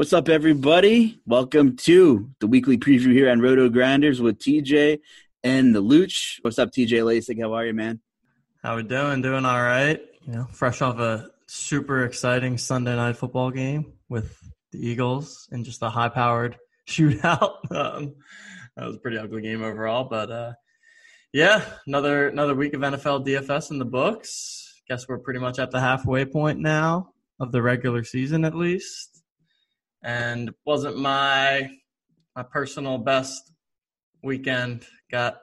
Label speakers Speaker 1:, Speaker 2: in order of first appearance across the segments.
Speaker 1: What's up, everybody? Welcome to the weekly preview here on Rotogrinders with TJ and the Luuch. What's up, TJ Laessig? How are you, man?
Speaker 2: How we doing? Doing all right. You know, fresh off a super exciting Sunday night football game with the Eagles and just a high-powered shootout. Um, that was a pretty ugly game overall, but uh, yeah, another another week of NFL DFS in the books. Guess we're pretty much at the halfway point now of the regular season, at least. And wasn't my my personal best weekend. Got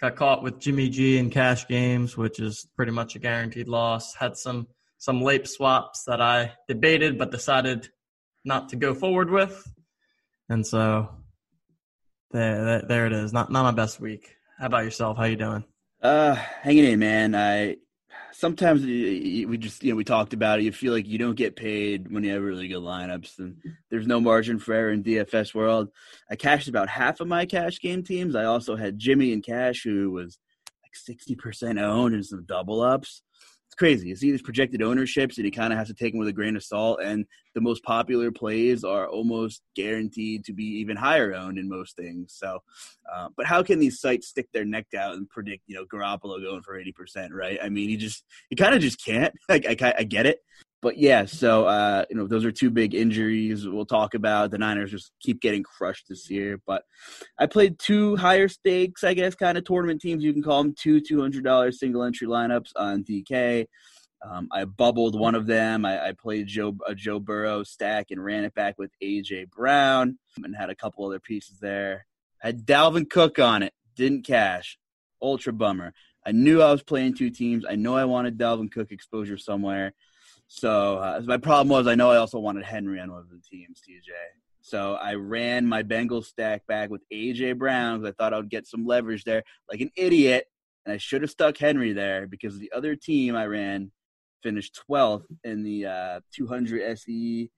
Speaker 2: got caught with Jimmy G in cash games, which is pretty much a guaranteed loss. Had some some late swaps that I debated but decided not to go forward with, and so there there it is. Not not my best week. How about yourself? How you doing?
Speaker 1: Uh, hanging in, man. I sometimes we just you know we talked about it. You feel like you don't get paid when you have really good lineups, and there's no margin for error in DFS world. I cashed about half of my cash game teams. I also had Jimmy and Cash, who was like sixty percent owned, in some double ups it's crazy. You see these projected ownerships, and you kind of have to take them with a grain of salt. And the most popular plays are almost guaranteed to be even higher owned in most things. So, uh, but how can these sites stick their neck out and predict, you know, Garoppolo going for eighty percent? Right? I mean, you just you kind of just can't. Like, I, I get it, but yeah, so uh, you know those are two big injuries we'll talk about. The Niners just keep getting crushed this year. But I played two higher stakes, I guess, kind of tournament teams. You can call them two two hundred dollars single entry lineups on DK. Um, I bubbled one of them. I, I played Joe a Joe Burrow stack and ran it back with AJ Brown and had a couple other pieces there. Had Dalvin Cook on it. Didn't cash. Ultra bummer. I knew I was playing two teams. I know I wanted Dalvin Cook exposure somewhere. So uh, my problem was I know I also wanted Henry on one of the teams, TJ. So I ran my Bengals stack back with AJ Brown because I thought I would get some leverage there, like an idiot, and I should have stuck Henry there because the other team I ran finished 12th in the uh, 200 SE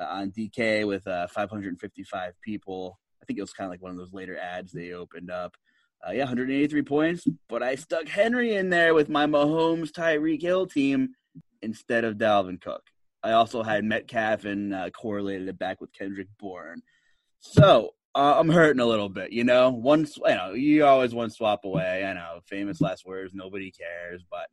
Speaker 1: uh, on DK with uh, 555 people. I think it was kind of like one of those later ads they opened up. Uh, yeah, 183 points, but I stuck Henry in there with my Mahomes Tyreek Hill team instead of Dalvin Cook. I also had Metcalf and uh, correlated it back with Kendrick Bourne. So uh, I'm hurting a little bit, you know. One, you know, you always one swap away. I know, famous last words. Nobody cares, but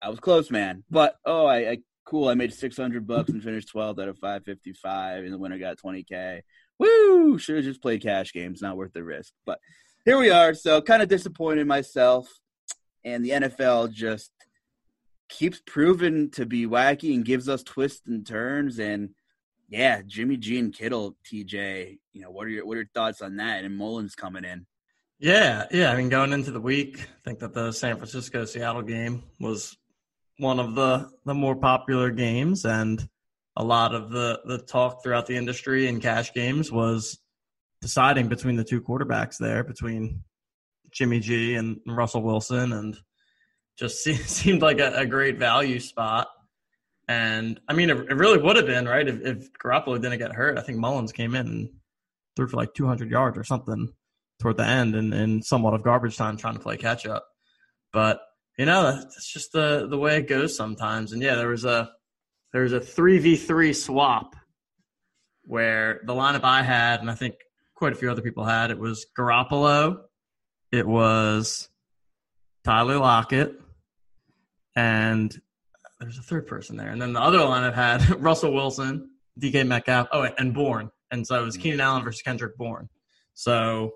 Speaker 1: I was close, man. But oh, I, I cool. I made 600 bucks and finished 12th out of 555, and the winner got 20k. Woo! Should have just played cash games. Not worth the risk. But here we are. So kind of disappointed myself, and the NFL just keeps proving to be wacky and gives us twists and turns. And yeah, Jimmy G and Kittle, TJ, you know, what are your what are your thoughts on that? And Mullens coming in.
Speaker 2: Yeah, yeah. I mean, going into the week, I think that the San Francisco Seattle game was one of the the more popular games, and a lot of the the talk throughout the industry and cash games was deciding between the two quarterbacks there, between Jimmy G and Russell Wilson, and just seemed like a, a great value spot. And I mean, it, it really would have been right if, if Garoppolo didn't get hurt. I think Mullens came in and threw for like 200 yards or something toward the end and, and somewhat of garbage time trying to play catch up. But you know, that's just the the way it goes sometimes. And yeah, there was a there was a three v three swap where the lineup I had, and I think quite a few other people had, it was Garoppolo, it was Tyler Lockett, and there's a third person there. And then the other line I've had Russell Wilson, DK Metcalf, oh, and Bourne. And so it was mm. Keenan Allen versus Kendrick Bourne. So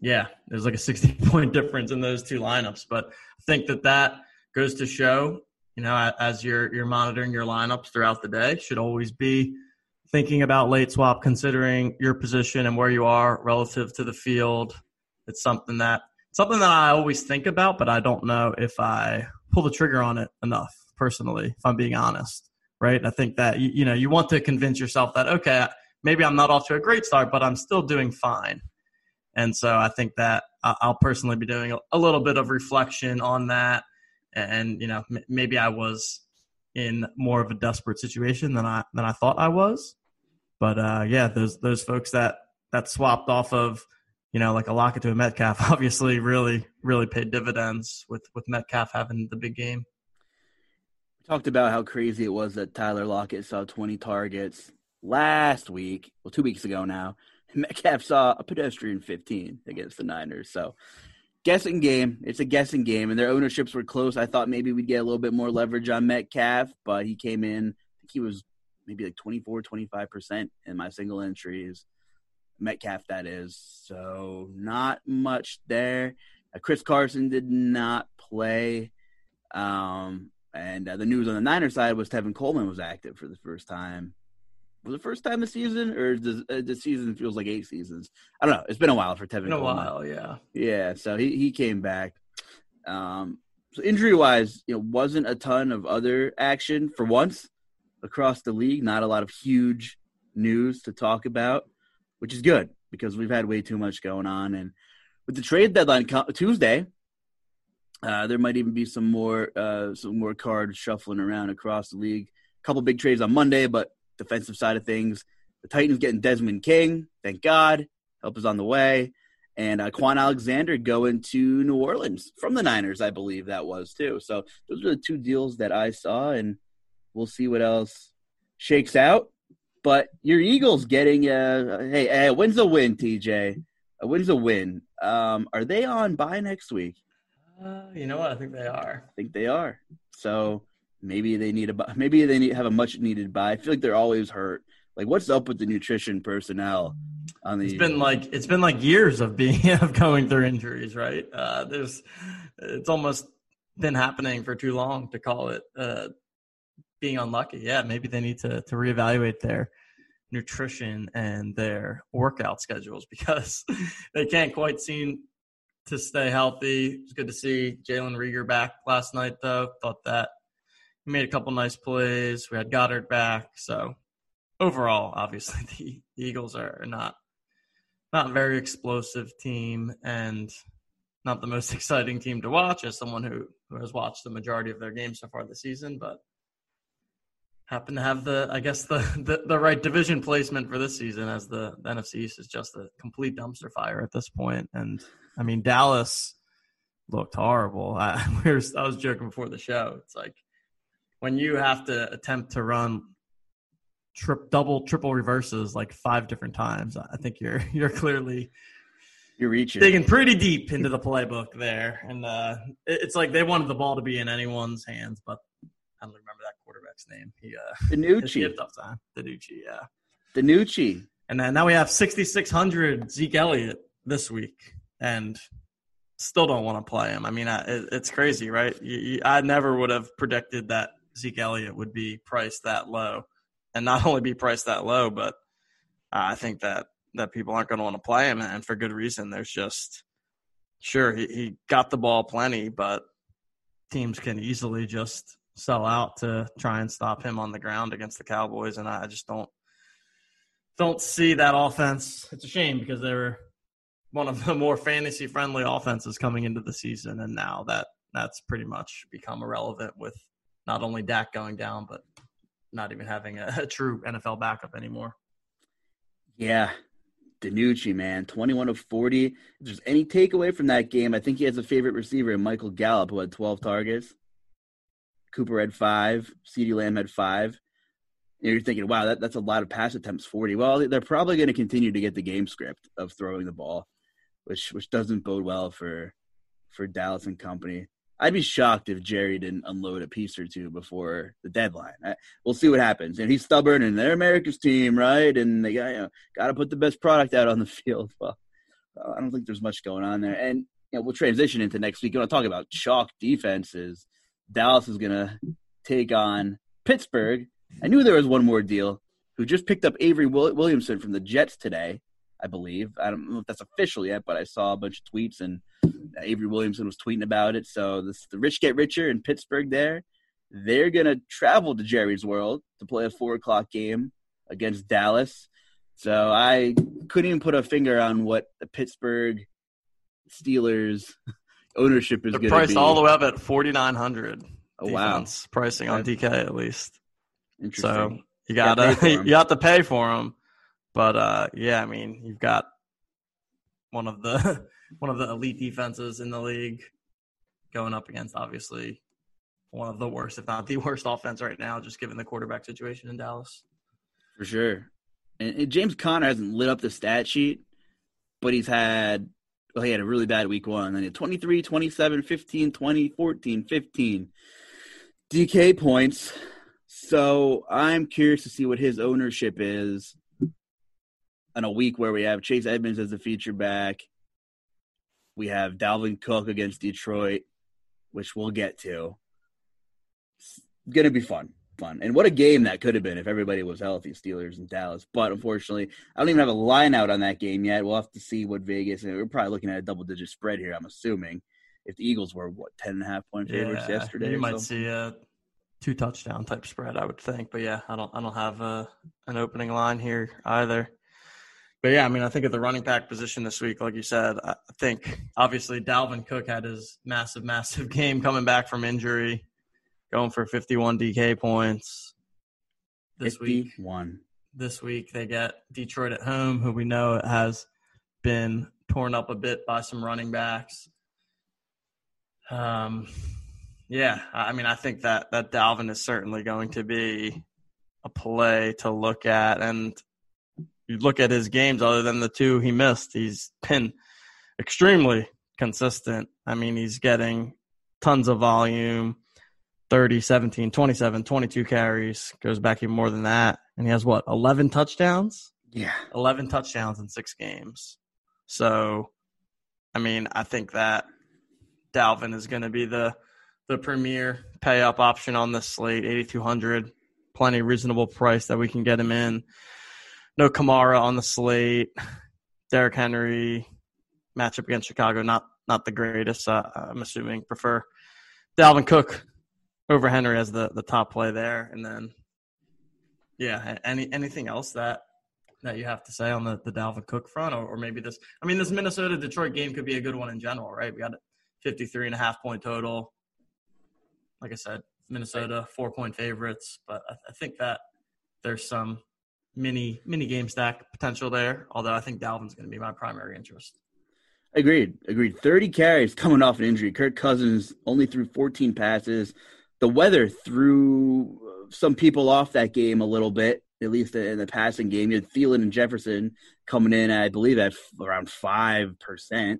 Speaker 2: yeah, there's like a 60 point difference in those two lineups. But I think that that goes to show, you know, as you're you're monitoring your lineups throughout the day, should always be thinking about late swap, considering your position and where you are relative to the field. It's something that something that I always think about, but I don't know if I pull the trigger on it enough personally. If I'm being honest, right? I think that you, you know you want to convince yourself that okay, maybe I'm not off to a great start, but I'm still doing fine. And so I think that I'll personally be doing a little bit of reflection on that. And, you know, maybe I was in more of a desperate situation than I, than I thought I was. But, uh, yeah, those, those folks that, that swapped off of, you know, like a Lockett to a Metcalf obviously really, really paid dividends with, with Metcalf having the big game.
Speaker 1: We talked about how crazy it was that Tyler Lockett saw 20 targets last week, well, two weeks ago now, Metcalf saw a pedestrian 15 against the Niners. So, guessing game. It's a guessing game, and their ownerships were close. I thought maybe we'd get a little bit more leverage on Metcalf, but he came in. I think he was maybe like 24, 25% in my single entries. Metcalf, that is. So, not much there. Uh, Chris Carson did not play. Um, and uh, the news on the Niners side was Tevin Coleman was active for the first time was the first time this season, or does uh, the season feels like eight seasons? I don't know. It's been a while for Tevin.
Speaker 2: Been a Coleman. while, yeah.
Speaker 1: Yeah, so he he came back. Um, so injury wise, you know, wasn't a ton of other action for once across the league. Not a lot of huge news to talk about, which is good because we've had way too much going on. And with the trade deadline Tuesday, uh, there might even be some more uh, some more cards shuffling around across the league. A couple big trades on Monday, but defensive side of things. The Titans getting Desmond King, thank God. Help is on the way. And uh, Kwon Alexander going to New Orleans from the Niners, I believe that was too. So those are the two deals that I saw, and we'll see what else shakes out. But your Eagles getting a hey, a win's a win, TJ. When's a win. Um, are they on bye next week?
Speaker 2: Uh, you know what? I think they are.
Speaker 1: I think they are. So Maybe they need a maybe they need have a much needed bye. I feel like they're always hurt. Like what's up with the nutrition personnel on the?
Speaker 2: It's been like it's been like years of being of going through injuries, right? Uh, there's it's almost been happening for too long to call it uh, being unlucky. Yeah, maybe they need to to reevaluate their nutrition and their workout schedules because they can't quite seem to stay healthy. It's good to see Jalen Reagor back last night, though. Thought that he made a couple nice plays. We had Goedert back. So overall, obviously the, the Eagles are not not a very explosive team and not the most exciting team to watch as someone who, who has watched the majority of their games so far this season, but happen to have the I guess the, the, the right division placement for this season as the, the NFC East is just a complete dumpster fire at this point. And I mean Dallas looked horrible. I, we were, I was joking before the show. It's like when you have to attempt to run trip double triple reverses like five different times i think you're you're clearly
Speaker 1: you're reaching
Speaker 2: digging pretty deep into the playbook there and uh, it's like they wanted the ball to be in anyone's hands but i don't remember quarterback's name he uh
Speaker 1: DiNucci.
Speaker 2: tough time DiNucci, yeah
Speaker 1: DiNucci.
Speaker 2: and then now we have 6600 zeke elliott this week and still don't want to play him i mean I, it, it's crazy right you, you, i never would have predicted that Zeke Elliott would be priced that low, and not only be priced that low, but uh, I think that that people aren't going to want to play him, and for good reason. There's just sure he, he got the ball plenty, but teams can easily just sell out to try and stop him on the ground against the Cowboys, and I just don't don't see that offense. It's a shame because they were one of the more fantasy friendly offenses coming into the season, and now that that's pretty much become irrelevant with not only Dak going down, but not even having a, a true NFL backup anymore.
Speaker 1: Yeah, DiNucci, man, 21 of 40. If there's any takeaway from that game, I think he has a favorite receiver in Michael Gallup, who had 12 targets. Cooper had five. CeeDee Lamb had five. And you're thinking, wow, that, that's a lot of pass attempts, 40. Well, they're probably going to continue to get the game script of throwing the ball, which which doesn't bode well for for Dallas and company. I'd be shocked if Jerry didn't unload a piece or two before the deadline. I, we'll see what happens. And he's stubborn, and they're America's team, right? And they got you know, got to put the best product out on the field. Well, I don't think there's much going on there. And you know, we'll transition into next week. We're going to talk about chalk defenses. Dallas is going to take on Pittsburgh. I knew there was one more deal. Who just picked up Avery Williamson from the Jets today? I believe. I don't know if that's official yet, but I saw a bunch of tweets and Avery Williamson was tweeting about it. So this, the rich get richer in Pittsburgh. There, they're gonna travel to Jerry's World to play a four o'clock game against Dallas. So I couldn't even put a finger on what the Pittsburgh Steelers ownership is going be.
Speaker 2: Priced all the way up at forty nine hundred.
Speaker 1: Oh wow,
Speaker 2: pricing on DK at least.
Speaker 1: Interesting.
Speaker 2: So you gotta you, you have to pay for them. But uh, yeah, I mean, you've got one of the one of the elite defenses in the league going up against obviously one of the worst, if not the worst, offense right now, just given the quarterback situation in Dallas.
Speaker 1: For sure. And, and James Conner hasn't lit up the stat sheet, but he's had well, he had a really bad week one. Then he had 23, 27, 15, 20, 14, 15 DK points. So I'm curious to see what his ownership is on a week where we have Chase Edmonds as a feature back. We have Dalvin Cook against Detroit, which we'll get to. It's gonna be fun, fun, and what a game that could have been if everybody was healthy, Steelers and Dallas. But unfortunately, I don't even have a line out on that game yet. We'll have to see what Vegas and we're probably looking at a double digit spread here. I'm assuming if the Eagles were what ten and a half point favorites
Speaker 2: yeah,
Speaker 1: yesterday,
Speaker 2: you might see a two touchdown type spread. I would think, but yeah, I don't I don't have a, uh, an opening line here either but yeah, I mean, I think at the running back position this week, like you said, I think obviously Dalvin Cook had his massive, massive game coming back from injury, going for 51 DK points
Speaker 1: this 51.
Speaker 2: week. This week they get Detroit at home, who we know has been torn up a bit by some running backs. Um, yeah, I mean, I think that that Dalvin is certainly going to be a play to look at, and you look at his games, other than the two he missed, he's been extremely consistent. I mean, he's getting tons of volume 30, 17, 27, 22 carries, goes back even more than that. And he has what, 11 touchdowns?
Speaker 1: Yeah.
Speaker 2: 11 touchdowns in six games. So, I mean, I think that Dalvin is going to be the the premier pay up option on this slate, 8200 plenty reasonable price that we can get him in no Kamara on the slate. Derrick Henry matchup against Chicago, not not the greatest. Uh, I'm assuming prefer Dalvin Cook over Henry as the the top play there, and then yeah, any anything else that that you have to say on the the Dalvin Cook front, or, or maybe this? I mean, this Minnesota Detroit game could be a good one in general, right? We got a 53 and a half point total. Like I said, Minnesota four point favorites, but I, I think that there's some mini mini game stack potential there. Although I think Dalvin's going to be my primary interest.
Speaker 1: Agreed. Agreed. 30 carries coming off an injury. Kirk Cousins only threw 14 passes. The weather threw some people off that game a little bit, at least in the passing game. You had Thielen and Jefferson coming in, I believe, at around 5%.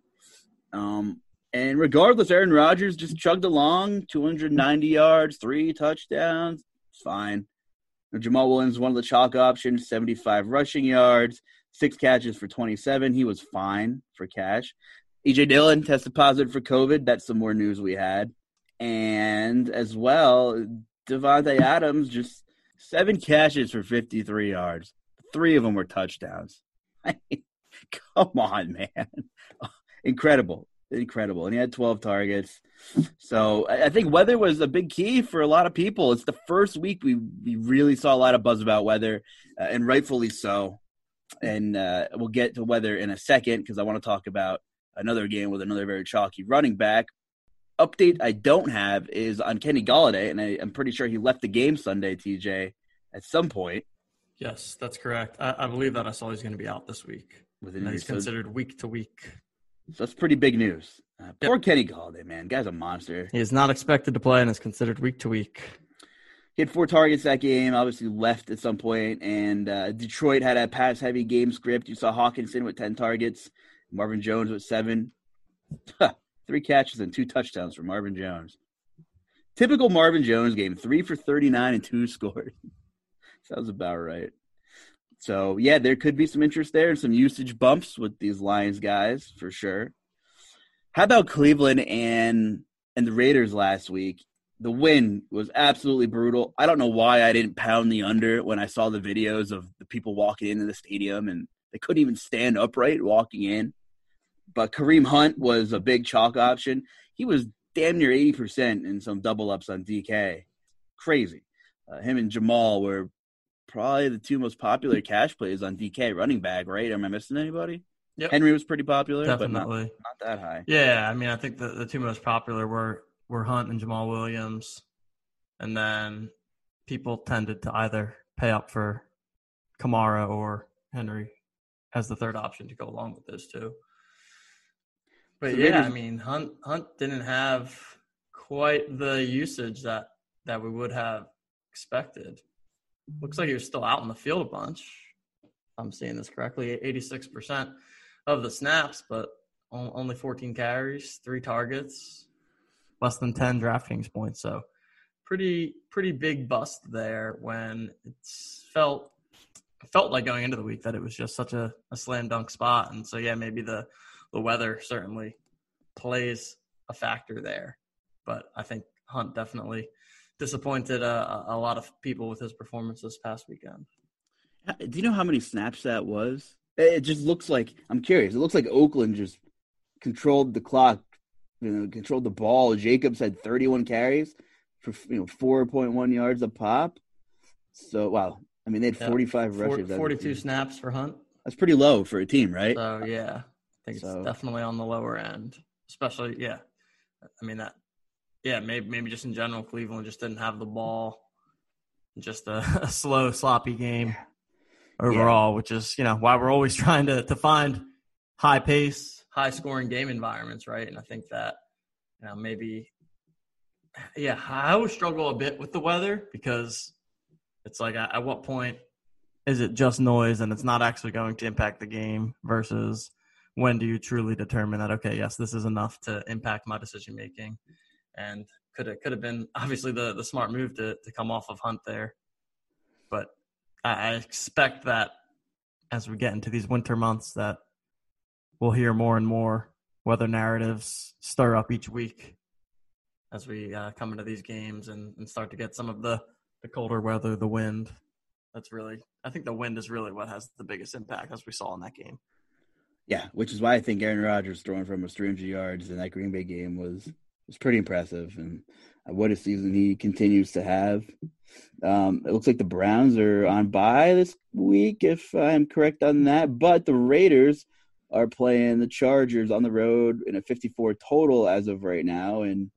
Speaker 1: Um, and regardless, Aaron Rodgers just chugged along 290 yards, three touchdowns. Fine. Jamaal Williams, one of the chalk options, 75 rushing yards, six catches for 27. He was fine for cash. AJ Dillon tested positive for COVID. That's some more news we had. And as well, Davante Adams just seven catches for 53 yards. Three of them were touchdowns. Come on, man. Incredible incredible. And he had 12 targets. So I think weather was a big key for a lot of people. It's the first week we, we really saw a lot of buzz about weather, uh, and rightfully so. And uh, we'll get to weather in a second because I want to talk about another game with another very chalky running back. Update I don't have is on Kenny Golladay, and I, am pretty sure he left the game Sunday, TJ, at some point.
Speaker 2: Yes, that's correct. I, I believe that I saw he's going to be out this week.
Speaker 1: with
Speaker 2: an He's considered week to week.
Speaker 1: So that's pretty big news. Uh, poor yep. Kenny Golladay, man. Guy's a monster.
Speaker 2: He is not expected to play and is considered week to week.
Speaker 1: He had four targets that game, obviously left at some point, and uh, Detroit had a pass heavy game script. You saw Hockenson with 10 targets, Marvin Jones with seven. Three catches and two touchdowns for Marvin Jones. Typical Marvin Jones game, three for 39 and two scored. Sounds about right. So, yeah, there could be some interest there and some usage bumps with these Lions guys for sure. How about Cleveland and and the Raiders last week? The win was absolutely brutal. I don't know why I didn't pound the under when I saw the videos of the people walking into the stadium and they couldn't even stand upright walking in. But Kareem Hunt was a big chalk option. He was damn near 80% in some double ups on DK. Crazy. Uh, him and Jamaal were probably the two most popular cash plays on DK running back, right? Am I missing anybody? Yep. Henry was pretty popular, Definitely. but not, not that high.
Speaker 2: Yeah, I mean, I think the, the two most popular were were Hunt and Jamaal Williams, and then people tended to either pay up for Kamara or Henry as the third option to go along with this too. But yeah, I mean, Hunt Hunt didn't have quite the usage that that we would have expected. Looks like he was still out in the field a bunch. I'm seeing this correctly, 86% of the snaps, but only 14 carries, three targets, less than 10 DraftKings points. So pretty pretty big bust there when it's felt felt like going into the week that it was just such a, a slam dunk spot. And so yeah, maybe the the weather certainly plays a factor there. But I think Hunt definitely disappointed uh, a, a lot of people with his performance this past weekend.
Speaker 1: Uh, do you know how many snaps that was? It just looks like I'm curious. It looks like Oakland just controlled the clock, you know, controlled the ball. Jacobs had 31 carries for you know 4.1 yards a pop. So wow, I mean they had 45 yeah, rushes.
Speaker 2: 42 snaps for Hunt.
Speaker 1: That's pretty low for a team, right?
Speaker 2: So yeah, I think so, it's definitely on the lower end, especially yeah. I mean that yeah, maybe maybe just in general, Cleveland just didn't have the ball. Just a, a slow, sloppy game overall, yeah. which is you know why we're always trying to to find high pace, high scoring game environments, right? And I think that you know maybe yeah, I would struggle a bit with the weather because it's like at what point is it just noise and it's not actually going to impact the game versus when do you truly determine that okay yes this is enough to impact my decision making and could have could have been obviously the the smart move to to come off of Hunt there, but I, I expect that as we get into these winter months that we'll hear more and more weather narratives stir up each week as we uh, come into these games and, and start to get some of the the colder weather, the wind. That's really, I think the wind is really what has the biggest impact, as we saw in that game.
Speaker 1: Yeah, which is why I think Aaron Rodgers throwing from almost 300 yards in that Green Bay game was was pretty impressive, and what a season he continues to have. Um, it looks like the Browns are on bye this week, if I'm correct on that. But the Raiders are playing the Chargers on the road in a 54 total as of right now, and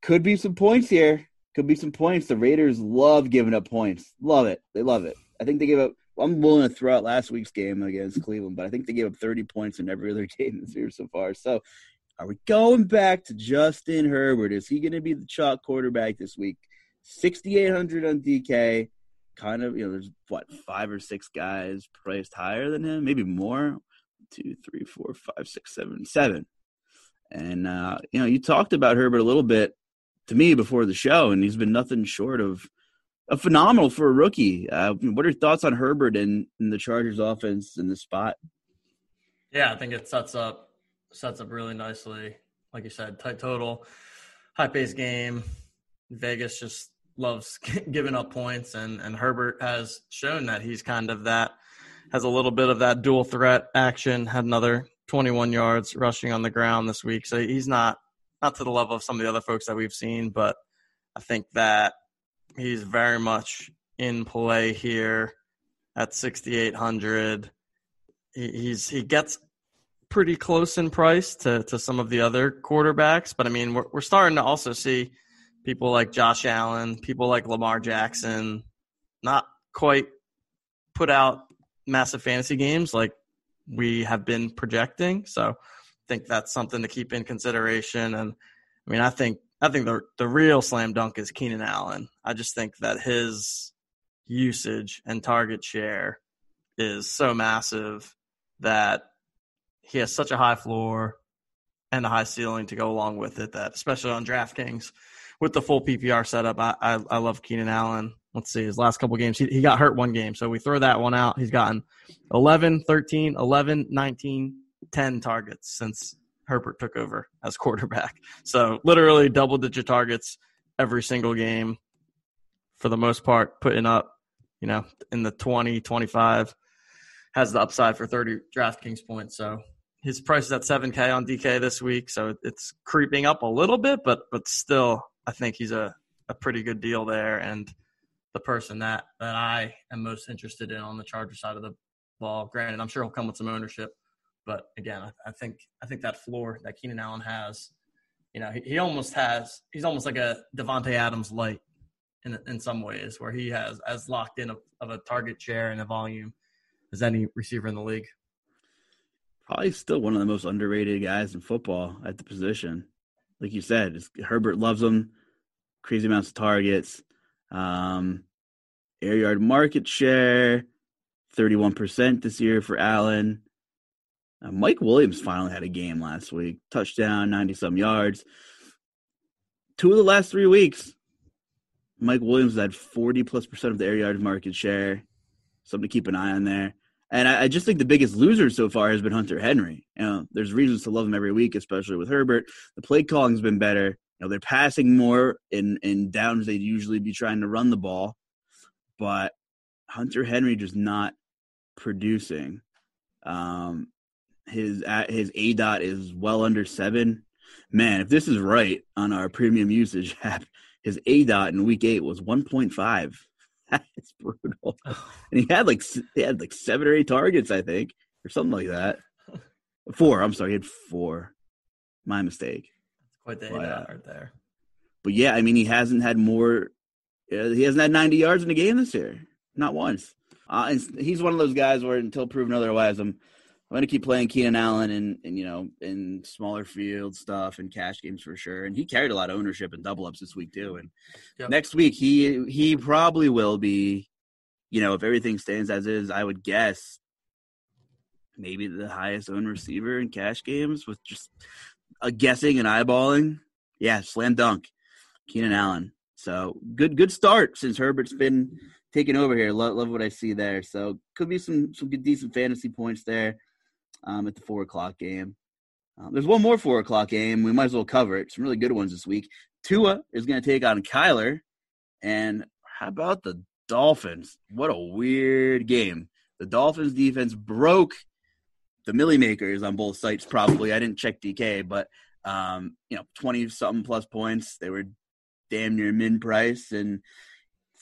Speaker 1: could be some points here. Could be some points. The Raiders love giving up points. Love it. They love it. I think they gave up. I'm willing to throw out last week's game against Cleveland, but I think they gave up 30 points in every other game this year so far. So are we going back to Justin Herbert? Is he going to be the chalk quarterback this week? 6,800 on DK. Kind of, you know, there's what, five or six guys priced higher than him, maybe more. Two, three, four, five, six, seven, seven. And, uh, you know, you talked about Herbert a little bit to me before the show, and he's been nothing short of a phenomenal for a rookie. Uh, what are your thoughts on Herbert and, and the Chargers offense in this spot?
Speaker 2: Yeah, I think it sets up sets up really nicely. Like you said, tight total, high pace game. Vegas just loves giving up points, and and Herbert has shown that he's kind of that has a little bit of that dual threat action. Had another 21 yards rushing on the ground this week, so he's not not to the level of some of the other folks that we've seen, but I think that he's very much in play here at 6,800. he's he gets pretty close in price to, to some of the other quarterbacks. But I mean, we're, we're starting to also see people like Josh Allen, people like Lamar Jackson, not quite put out massive fantasy games like we have been projecting. So I think that's something to keep in consideration. And I mean, I think I think the the real slam dunk is Keenan Allen. I just think that his usage and target share is so massive that he has such a high floor and a high ceiling to go along with it. That especially on DraftKings with the full PPR setup, I I, I love Keenan Allen. Let's see his last couple games. He, he got hurt one game, so we throw that one out. He's gotten 11, 13, 11, 19, 10 targets since Herbert took over as quarterback. So literally double digit targets every single game for the most part, putting up, you know, in the 20, 25, has the upside for 30 DraftKings points. So his price is at 7K on DK this week. So it's creeping up a little bit, but but still, I think he's a, a pretty good deal there. And the person that, that I am most interested in on the Charger side of the ball, granted, I'm sure he'll come with some ownership but again, I, I think I think that floor that Keenan Allen has, you know, he, he almost has he's almost like a Davante Adams light in in some ways, where he has as locked in of, of a target share and a volume as any receiver in the league.
Speaker 1: Probably still one of the most underrated guys in football at the position. Like you said, Herbert loves him, crazy amounts of targets. Um, air yard market share, 31% this year for Allen. Uh, Mike Williams finally had a game last week. Touchdown, 90 some yards. Two of the last three weeks, Mike Williams had 40 plus percent of the air yard market share. Something to keep an eye on there. And I, I, just think the biggest loser so far has been Hunter Henry. You know, there's reasons to love him every week, especially with Herbert. The play calling's been better. You know, they're passing more in, in downs they'd usually be trying to run the ball. But Hunter Henry just not producing. Um, his at his aDOT is well under seven. Man, if this is right on our premium usage app, his aDOT in week eight was one point five. That's brutal. And he had like he had like seven or eight targets, I think, or something like that. Four. I'm sorry, he had four. My mistake.
Speaker 2: Quite the aDOT right there.
Speaker 1: But yeah, I mean, he hasn't had more. Uh, he hasn't had 90 yards in a game this year, not once. Uh, and he's one of those guys where, until proven otherwise, I'm I'm going to keep playing Keenan Allen and, and you know in smaller field stuff and cash games for sure. And he carried a lot of ownership and double ups this week too. And yep. next week he he probably will be, you know, if everything stands as is, I would guess maybe the highest owned receiver in cash games with just a guessing and eyeballing. Yeah, slam dunk, Keenan Allen. So good good start since Herbert's been taking over here. Love, love what I see there. So could be some some good decent fantasy points there um, at the four o'clock game. Um, there's one more four o'clock game. We might as well cover it. Some really good ones this week. Tua is going to take on Kyler. And how about the Dolphins? What a weird game. The Dolphins defense broke the Milly Makers on both sites, probably. I didn't check DK, but, um, you know, 20 something plus points. They were damn near min price. And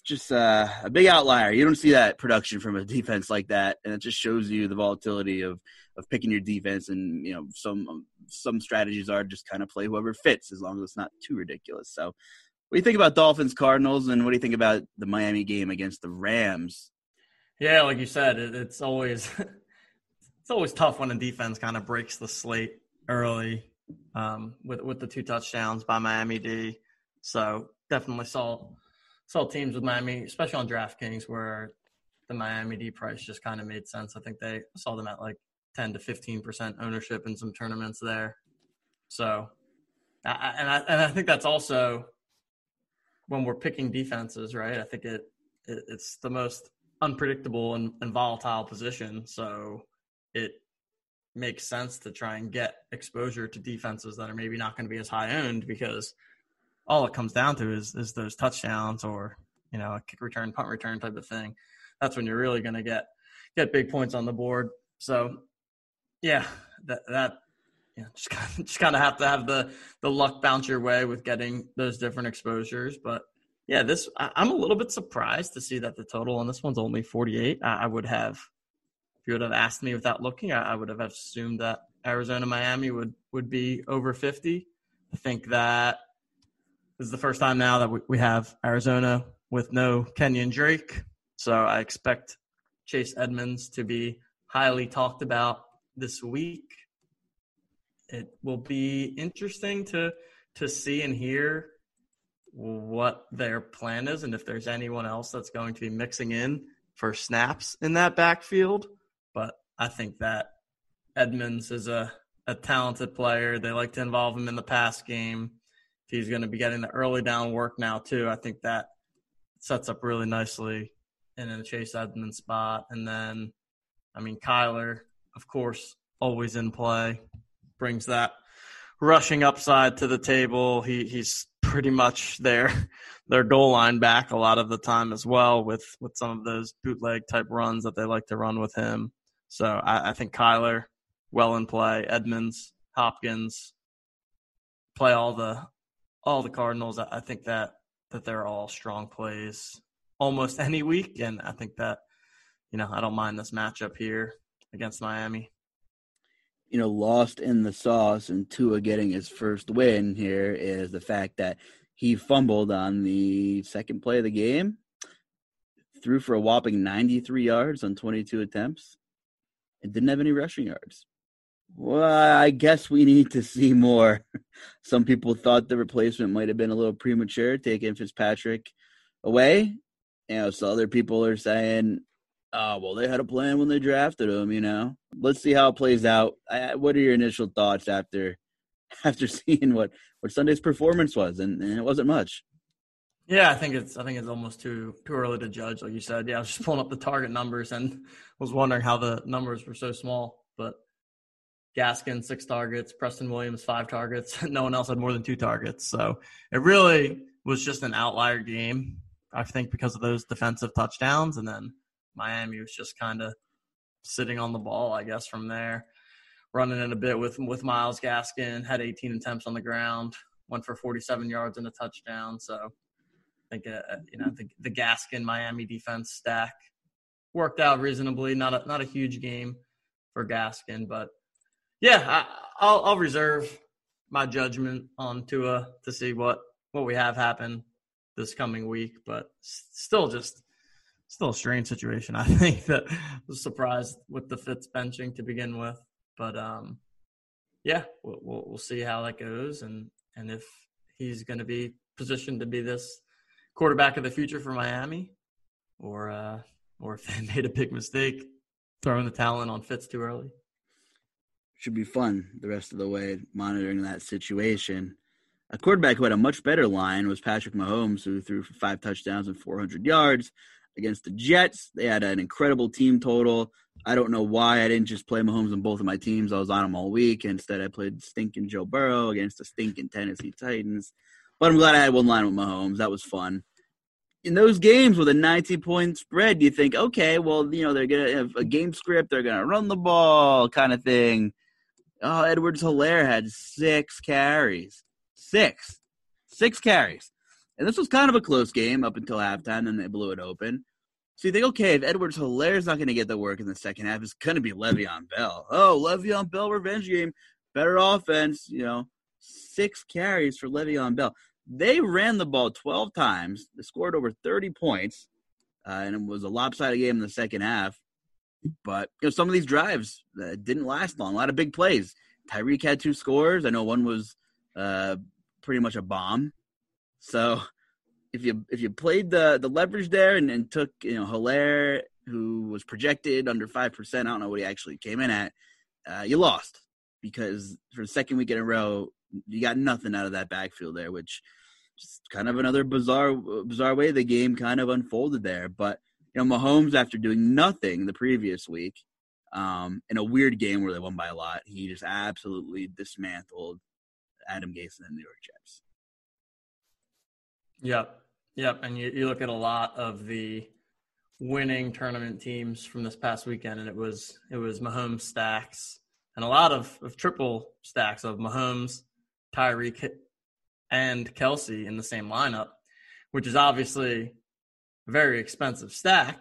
Speaker 1: just uh, a big outlier. You don't see that production from a defense like that, and it just shows you the volatility of of picking your defense. And you know, some some strategies are just kind of play whoever fits, as long as it's not too ridiculous. So, what do you think about Dolphins Cardinals, and what do you think about the Miami game against the Rams?
Speaker 2: Yeah, like you said, it, it's always it's always tough when a defense kind of breaks the slate early um, with with the two touchdowns by Miami D. So definitely saw saw teams with Miami, especially on DraftKings, where the Miami D price just kind of made sense. I think they saw them at like 10 to 15 percent ownership in some tournaments there. So, I, and I and I think that's also when we're picking defenses, right? I think it, it it's the most unpredictable and, and volatile position. So it makes sense to try and get exposure to defenses that are maybe not going to be as high owned because all it comes down to is is those touchdowns or you know a kick return, punt return type of thing. That's when you're really going to get get big points on the board. So yeah, that that just kind of, just kind of have to have the the luck bounce your way with getting those different exposures. But yeah, this I, am a little bit surprised to see that the total on this one's only 48. I, I would have, if you would have asked me without looking, I, I would have assumed that Arizona Miami would would be over 50. I think that this is the first time now that we, we have Arizona with no Kenyan Drake. So I expect Chase Edmonds to be highly talked about this week. It will be interesting to to see and hear what their plan is and if there's anyone else that's going to be mixing in for snaps in that backfield. But I think that Edmonds is a, a talented player. They like to involve him in the pass game. He's going to be getting the early down work now, too, I think that sets up really nicely in a Chase Edmonds spot. And then, I mean, Kyler, of course, always in play, brings that rushing upside to the table. He he's pretty much their their goal line back a lot of the time as well with with some of those bootleg type runs that they like to run with him. So I, I think Kyler well in play, Edmonds, Hopkins play all the all the Cardinals. I think that that they're all strong plays almost any week, and I think that you know I don't mind this matchup here against Miami
Speaker 1: you know, lost in the sauce and Tua getting his first win here is the fact that he fumbled on the second play of the game, threw for a whopping 93 yards on 22 attempts, and didn't have any rushing yards. Well, I guess we need to see more. Some people thought the replacement might have been a little premature, taking Fitzpatrick away. You know, so other people are saying oh well they had a plan when they drafted him you know? Let's see how it plays out. I, what are your initial thoughts after after seeing what what sunday's performance was? And, and, it wasn't much.
Speaker 2: Yeah i think it's i think it's almost too too early to judge like you said. Yeah i was just pulling up the target numbers and was wondering how the numbers were so small but gaskin six targets preston williams five targets no one else had more than two targets so it really was just an outlier game i think because of those defensive touchdowns and then Miami was just kind of sitting on the ball, I guess, from there. Running in a bit with with Myles Gaskin, had 18 attempts on the ground, went for 47 yards and a touchdown. So I think uh, uh, you know think the Gaskin Miami defense stack worked out reasonably. Not a not a huge game for Gaskin, but yeah, I, will I'll reserve my judgment on Tua to see what what we have happen this coming week. But still, just still a strange situation. I think that I was surprised with the Fitz benching to begin with, but um, yeah, we'll, we'll, we'll see how that goes, and and if he's going to be positioned to be this quarterback of the future for Miami, or uh, or if they made a big mistake throwing the talent on Fitz too early.
Speaker 1: Should be fun the rest of the way monitoring that situation. A quarterback who had a much better line was Patrick Mahomes, who threw for five touchdowns and 400 yards against the Jets. They had an incredible team total. I don't know why I didn't just play Mahomes on both of my teams. I was on them all week. Instead, I played stinking Joe Burrow against the stinking Tennessee Titans. But I'm glad I had one line with Mahomes. That was fun. In those games with a 19 point spread, you think, okay, well, you know, they're going to have a game script. They're going to run the ball kind of thing. Oh, Edwards Helaire had six carries. Six. Six carries. And this was kind of a close game up until halftime, then they blew it open. So you think, okay, if Edwards Helaire's not going to get the work in the second half, it's going to be Le'Veon Bell. Oh, Le'Veon Bell revenge game, better offense, you know, six carries for Le'Veon Bell. They ran the ball 12 times. They scored over 30 points, uh, and it was a lopsided game in the second half. But you know, some of these drives uh, didn't last long. A lot of big plays. Tyreek had two scores. I know one was uh, pretty much a bomb. So if you if you played the the leverage there and, and took you know Helaire, who was projected under five percent, I don't know what he actually came in at, uh, you lost because for the second week in a row, you got nothing out of that backfield there, which just kind of another bizarre bizarre way the game kind of unfolded there. But you know, Mahomes after doing nothing the previous week, um, in a weird game where they won by a lot, he just absolutely dismantled Adam Gase and the New York Jets.
Speaker 2: Yep. Yep. And you, you look at a lot of the winning tournament teams from this past weekend, and it was it was Mahomes stacks and a lot of, of triple stacks of Mahomes, Tyreek, and Kelce in the same lineup, which is obviously very expensive stack.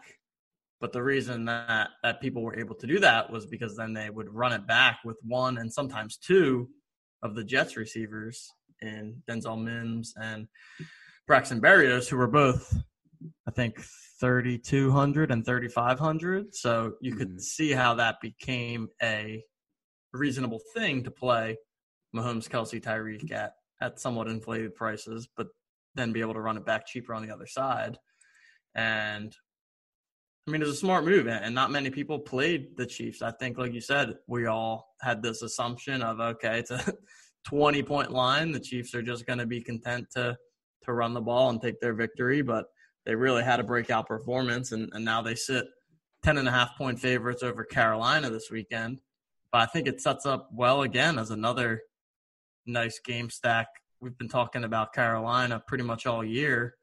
Speaker 2: But the reason that, that people were able to do that was because then they would run it back with one and sometimes two of the Jets receivers in Denzel Mims and Braxton Berrios, who were both, I think, 3,200 and 3,500. So you could mm-hmm. see how that became a reasonable thing to play Mahomes, Kelce, Tyreek at at somewhat inflated prices, but then be able to run it back cheaper on the other side. And I mean, it's a smart move, and not many people played the Chiefs. I think, like you said, we all had this assumption of okay, it's a 20 point line. The Chiefs are just going to be content to to run the ball and take their victory, but they really had a breakout performance, and, and now they sit 10 and a half point favorites over Carolina this weekend. But I think it sets up well again as another nice game stack. We've been talking about Carolina pretty much all year.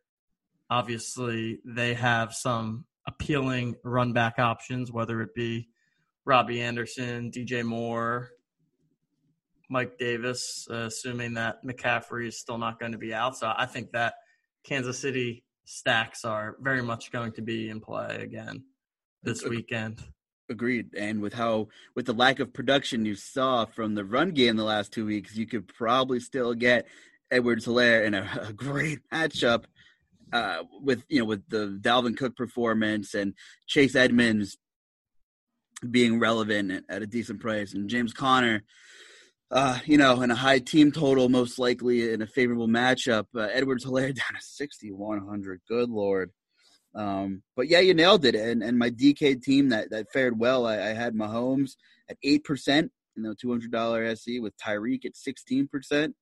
Speaker 2: Obviously, they have some appealing run back options, whether it be Robbie Anderson, DJ Moore, Mike Davis, uh, assuming that McCaffrey is still not going to be out. So I think that Kansas City stacks are very much going to be in play again this weekend.
Speaker 1: Agreed. And with how with the lack of production you saw from the run game the last two weeks, you could probably still get Edwards-Helaire in a, a great matchup uh, with you know with the Dalvin Cook performance and Chase Edmonds being relevant at a decent price and James Conner uh, you know, in a high team total, most likely in a favorable matchup. Uh, Edwards-Helaire down to 6,100. Good Lord. Um, but yeah, you nailed it. And and my DK team that, that fared well, I, I had Mahomes at 8% you know, $200 SE with Tyreek at 16%.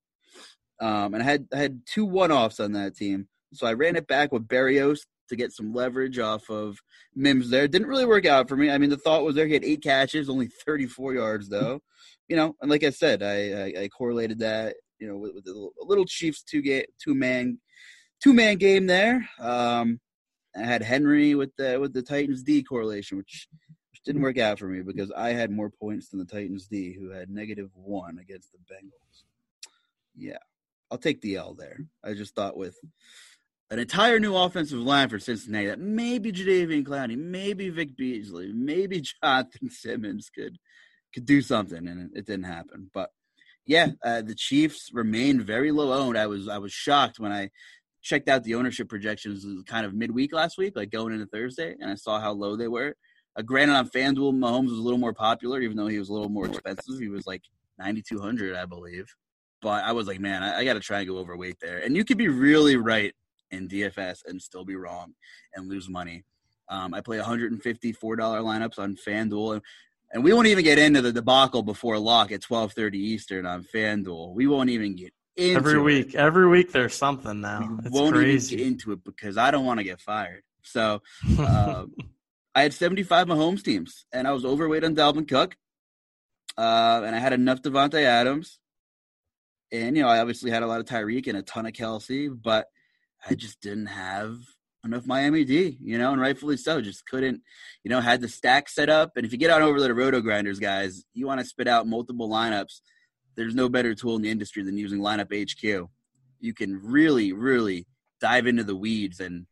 Speaker 1: Um, and I had, I had two one offs on that team. So I ran it back with Barrios to get some leverage off of Mims there. Didn't really work out for me. I mean, the thought was there he had eight catches, only 34 yards though. you know, and like I said, I I, I correlated that you know with, with a little Chiefs two game two man two man game there. Um, I had Henry with the with the Titans D correlation, which which didn't work out for me because I had more points than the Titans D, who had negative one against the Bengals. Yeah, I'll take the L there. I just thought with an entire new offensive line for Cincinnati that maybe Jadeveon Clowney, maybe Vic Beasley, maybe Jonathan Simmons could could do something, and it didn't happen. But yeah, uh, the Chiefs remained very low owned. I was I was shocked when I checked out the ownership projections kind of midweek last week, like going into Thursday, and I saw how low they were. Uh, granted, on FanDuel, Mahomes was a little more popular, even though he was a little more expensive. He was like ninety two hundred, I believe. But I was like, man, I, I got to try and go overweight there. And you could be really right in DFS and still be wrong and lose money. Um, I play $154 lineups on FanDuel, and and we won't even get into the debacle before lock at 12:30 Eastern on FanDuel. We won't even get into
Speaker 2: every week.
Speaker 1: It.
Speaker 2: Every week there's something now. We it's won't crazy.
Speaker 1: even get into it because I don't want to get fired. So uh, I had 75 Mahomes teams, and I was overweight on Dalvin Cook, uh, and I had enough Davante Adams, and you know I obviously had a lot of Tyreek and a ton of Kelce, but I just didn't have enough Miami D, you know, and rightfully so. Just couldn't, you know, had the stack set up. And if you get on over to the Rotogrinders, guys, you want to spit out multiple lineups. There's no better tool in the industry than using Lineup HQ. You can really, really dive into the weeds and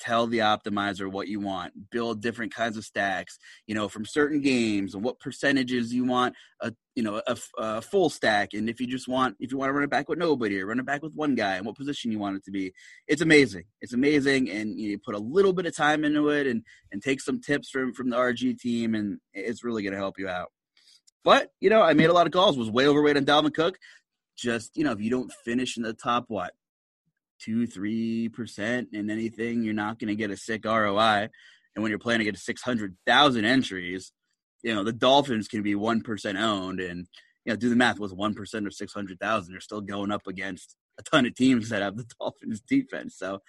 Speaker 1: tell the optimizer what you want build different kinds of stacks you know from certain games and what percentages you want a you know a, a, full stack. And if you just want if you want to run it back with nobody or run it back with one guy and what position you want it to be it's amazing. It's amazing and you put a little bit of time into it and and take some tips from from the rg team and it's really going to help you out. But you know i made a lot of calls was way overweight on dalvin cook. Just you know if you don't finish in the top what two, three percent in anything, you're not going to get a sick ROI. And when you're planning to get six hundred thousand entries, you know the Dolphins can be one percent owned, and you know do the math. with one percent of six hundred thousand? You're still going up against a ton of teams that have the Dolphins defense. So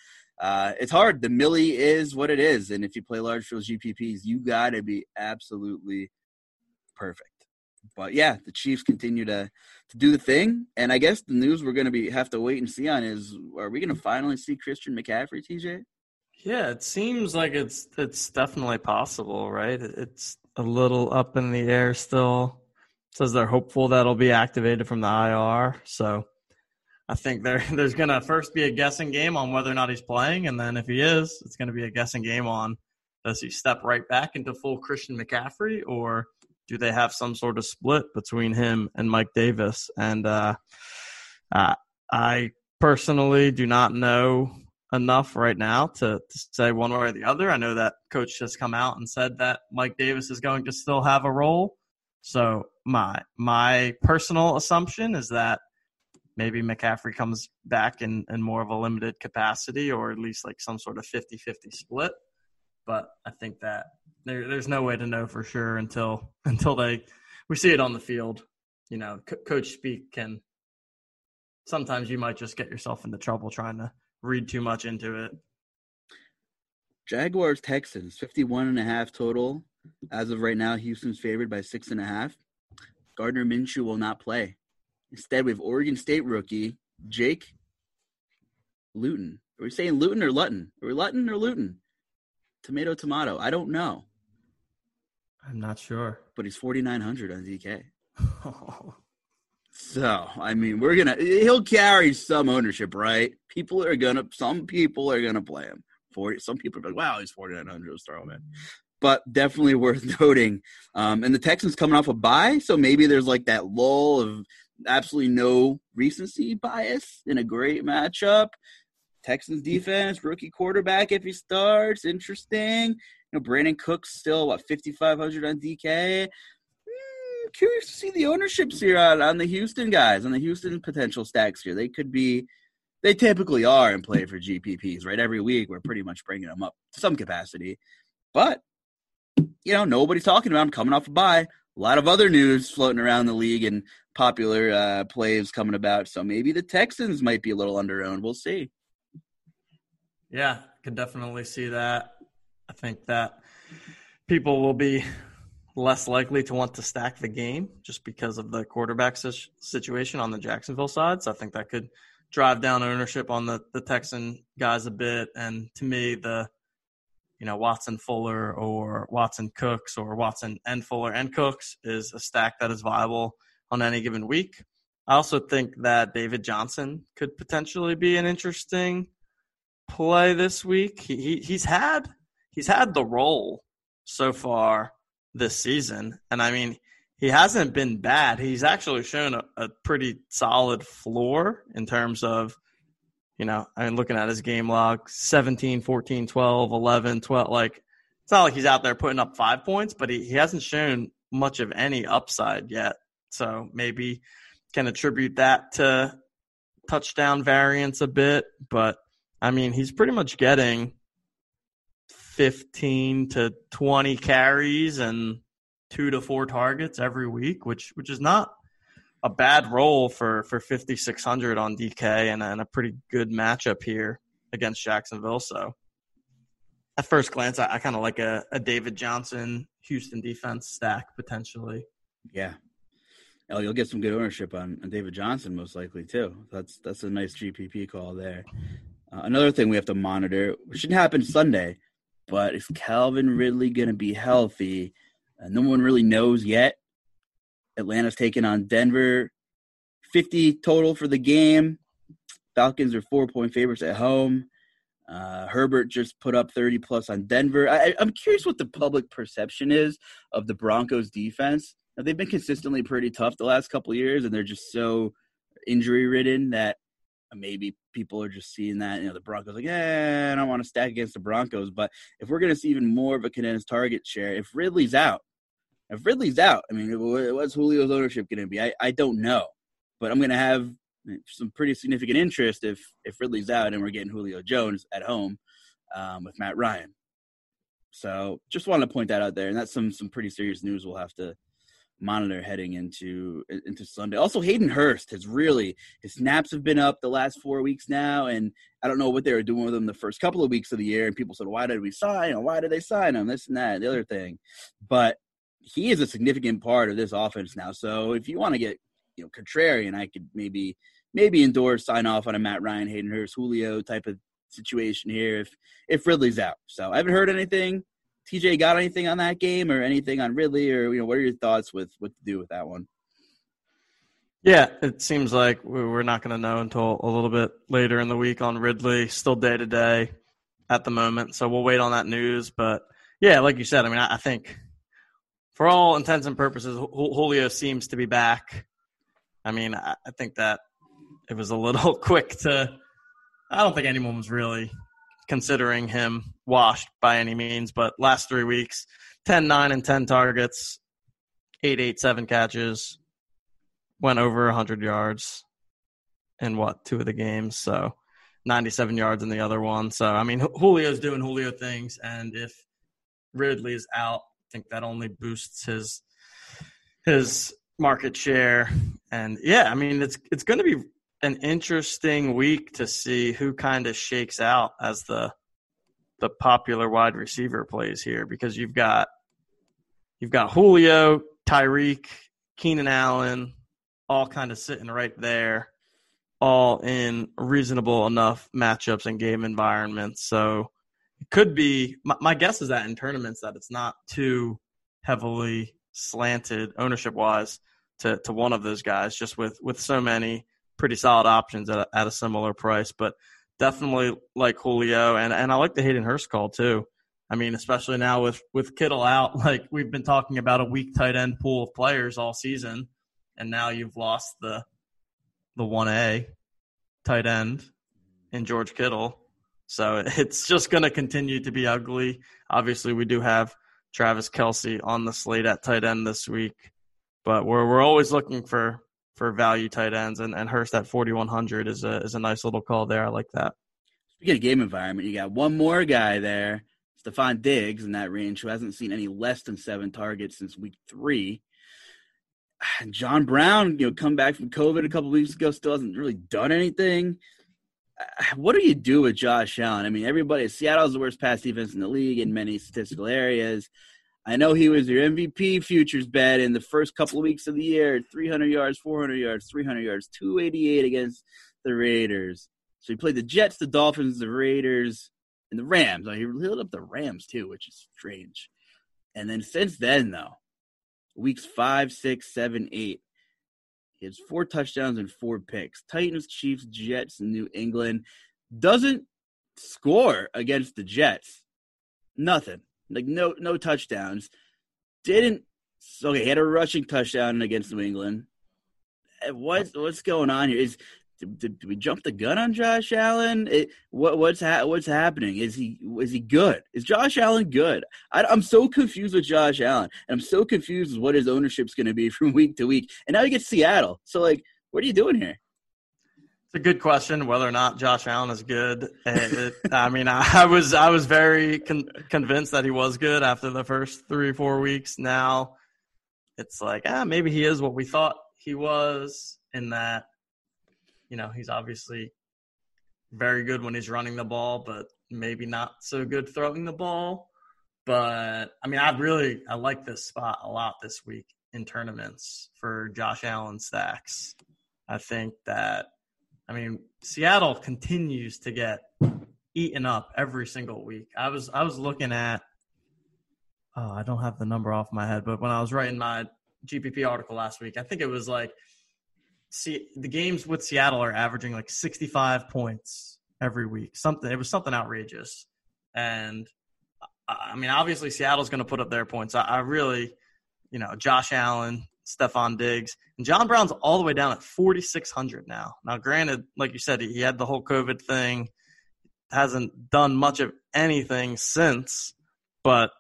Speaker 1: uh, it's hard. The Milly is what it is, and if you play large field GPPs, you got to be absolutely perfect but yeah, the Chiefs continue to to do the thing, and I guess the news we're going to be have to wait and see on is: Are we going to finally see Christian McCaffrey, TJ?
Speaker 2: Yeah, it seems like it's it's definitely possible, right? It's a little up in the air still. It says they're hopeful that'll be activated from the IR, so I think there there's going to first be a guessing game on whether or not he's playing, and then if he is, it's going to be a guessing game on does he step right back into full Christian McCaffrey or do they have some sort of split between him and Mike Davis? And uh, uh, I personally do not know enough right now to, to say one way or the other. I know that coach just come out and said that Mike Davis is going to still have a role. So my my personal assumption is that maybe McCaffrey comes back in, in more of a limited capacity or at least like some sort of 50 50 split. But I think that there, there's no way to know for sure until until they we see it on the field. You know, co- coach speak can sometimes you might just get yourself into trouble trying to read too much into it.
Speaker 1: Jaguars Texans 51 and a half total. As of right now, Houston's favored by six and a half. Gardner Minshew will not play. Instead, we have Oregon State rookie Jake Luton. Are we saying Luton or Luton? Are we Luton or Luton? Tomato, tomato. I don't know.
Speaker 2: I'm not sure.
Speaker 1: But he's 4,900 on DK. so, I mean, we're going to, he'll carry some ownership, right? People are going to, some people are going to play him. 40, some people are like, wow, he's 4,900. Let's throw him in. But definitely worth noting. Um, and the Texans coming off a bye. So maybe there's like that lull of absolutely no recency bias in a great matchup. Texans defense, rookie quarterback if he starts, interesting. Know, Brandin Cooks still what 5500 on DK. Hmm, curious to see the ownerships here on, on the Houston guys, on the Houston potential stacks here. They could be, they typically are in play for GPPs, right? Every week we're pretty much bringing them up to some capacity, but you know nobody's talking about them coming off a bye. a lot of other news floating around the league and popular uh, plays coming about. So maybe the Texans might be a little underowned. We'll see.
Speaker 2: Yeah, could definitely see that. Think that people will be less likely to want to stack the game just because of the quarterback situation on the Jacksonville side. So I think that could drive down ownership on the, the Texan guys a bit. And to me, the you know Watson Fuller or Watson Cooks or Watson and Fuller and Cooks is a stack that is viable on any given week. I also think that David Johnson could potentially be an interesting play this week. He, he he's had he's had the role so far this season, and I mean he hasn't been bad. He's actually shown a, a pretty solid floor in terms of you know, I mean, looking at his game log 17, 14, 12, 11, 12. Like, it's not like he's out there putting up five points, but he, he hasn't shown much of any upside yet. So maybe can attribute that to touchdown variance a bit. But I mean, he's pretty much getting 15 to 20 carries and two to four targets every week, which which is not a bad role for for 5600 on DK and, and a pretty good matchup here against Jacksonville. So at first glance, I, I kind of like a, a David Johnson Houston defense stack potentially.
Speaker 1: Yeah. Oh, you'll get some good ownership on, on David Johnson most likely too. That's that's a nice GPP call there. Uh, another thing we have to monitor, which should happen Sunday, but is Calvin Ridley going to be healthy? Uh, no one really knows yet. Atlanta's taking on Denver. 50 total for the game. Falcons are four point favorites at home. Uh, Herbert just put up 30 plus on Denver. I, am curious what the public perception is of the Broncos defense. Now, they've been consistently pretty tough the last couple years, and they're just so injury ridden that maybe people are just seeing that. You know, the Broncos like, yeah, I don't want to stack against the Broncos. But if we're going to see even more of a condensed target share, if Ridley's out, if Ridley's out, I mean, what's Julio's ownership going to be? I, I don't know, but I'm going to have some pretty significant interest if if Ridley's out and we're getting Julio Jones at home um, with Matt Ryan. So just wanted to point that out there, and that's some some pretty serious news we'll have to monitor heading into into Sunday. Also, Hayden Hurst has really his snaps have been up the last four weeks now, and I don't know what they were doing with him the first couple of weeks of the year. And people said, "Why did we sign? Why did they sign him? This and that, the other thing." But he is a significant part of this offense now. So if you want to get you know contrarian, I could maybe maybe endorse sign off on a Matt Ryan, Hayden Hurst, Julio type of situation here if if Ridley's out. So I haven't heard anything. TJ got anything on that game or anything on Ridley or you know what are your thoughts with what to do with that one?
Speaker 2: Yeah, it seems like we're not going to know until a little bit later in the week on Ridley. Still day to day at the moment, so we'll wait on that news. But yeah, like you said, I mean, I think for all intents and purposes, Julio seems to be back. I mean, I think that it was a little quick to. I don't think anyone was really considering him washed by any means, but last three weeks 10, 9, and 10 targets, eight, eight, seven catches, went over 100 yards in what, two of the games. So 97 yards in the other one. So, I mean, Julio's doing Julio things. And if Ridley's out, I think that only boosts his his market share. And yeah, I mean, it's it's going to be an interesting week to see who kind of shakes out as the the popular wide receiver plays here because you've got you've got Julio, Tyreek, Keenan Allen, all kind of sitting right there, all in reasonable enough matchups and game environments. So it could be my, my guess is that in tournaments that it's not too heavily slanted ownership wise to, to one of those guys, just with, with so many pretty solid options at a, at a similar price. But definitely like Julio, and, and I like the Hayden Hurst call too. I mean, especially now with with Kittle out, like we've been talking about a weak tight end pool of players all season, and now you've lost the the one A tight end in George Kittle. So it's just going to continue to be ugly. Obviously, we do have Travis Kelce on the slate at tight end this week, but we're we're always looking for for value tight ends, and, and Hurst at 4,100 is a, is a nice little call there. I like that.
Speaker 1: Speaking of game environment, you got one more guy there, Stefon Diggs in that range, who hasn't seen any less than seven targets since week three. John Brown, you know, come back from COVID a couple weeks ago, still hasn't really done anything. What do you do with Josh Allen? I mean, everybody, Seattle's the worst pass defense in the league in many statistical areas. I know he was your MVP futures bet in the first couple of weeks of the year 300 yards, 400 yards, 300 yards, 288 against the Raiders. So he played the Jets, the Dolphins, the Raiders, and the Rams. He lit up the Rams too, which is strange. And then since then, though, weeks five, six, seven, eight, he has four touchdowns and four picks. Titans, Chiefs, Jets, New England. Doesn't score against the Jets. Nothing like no no touchdowns. Didn't okay? He had a rushing touchdown against New England. Eh, what what's going on here? Is did, did we jump the gun on Josh Allen? It, what what's ha- what's happening? Is he is he good? Is Josh Allen good? I, am so confused with Josh Allen, and I'm so confused with what his ownership's going to be from week to week. And now he gets Seattle. So like, what are you doing here?
Speaker 2: A good question whether or not Josh Allen is good. It, I mean, I, I, was I was very con- convinced that he was good after the first three four weeks. Now it's like ah maybe he is what we thought he was. In that, you know, he's obviously very good when he's running the ball, but maybe not so good throwing the ball. But I mean, I really I like this spot a lot this week in tournaments for Josh Allen stacks. I think that I mean, Seattle continues to get eaten up every single week. I was I was looking at oh, I don't have the number off my head, but when I was writing my GPP article last week, I think it was like see the games with Seattle are averaging like 65 points every week. Something it was something outrageous. And I mean, obviously Seattle's going to put up their points. I, I really, you know, Josh Allen, Stefon Diggs. And John Brown's all the way down at 4,600 now. Now, granted, like you said, he had the whole COVID thing, hasn't done much of anything since, but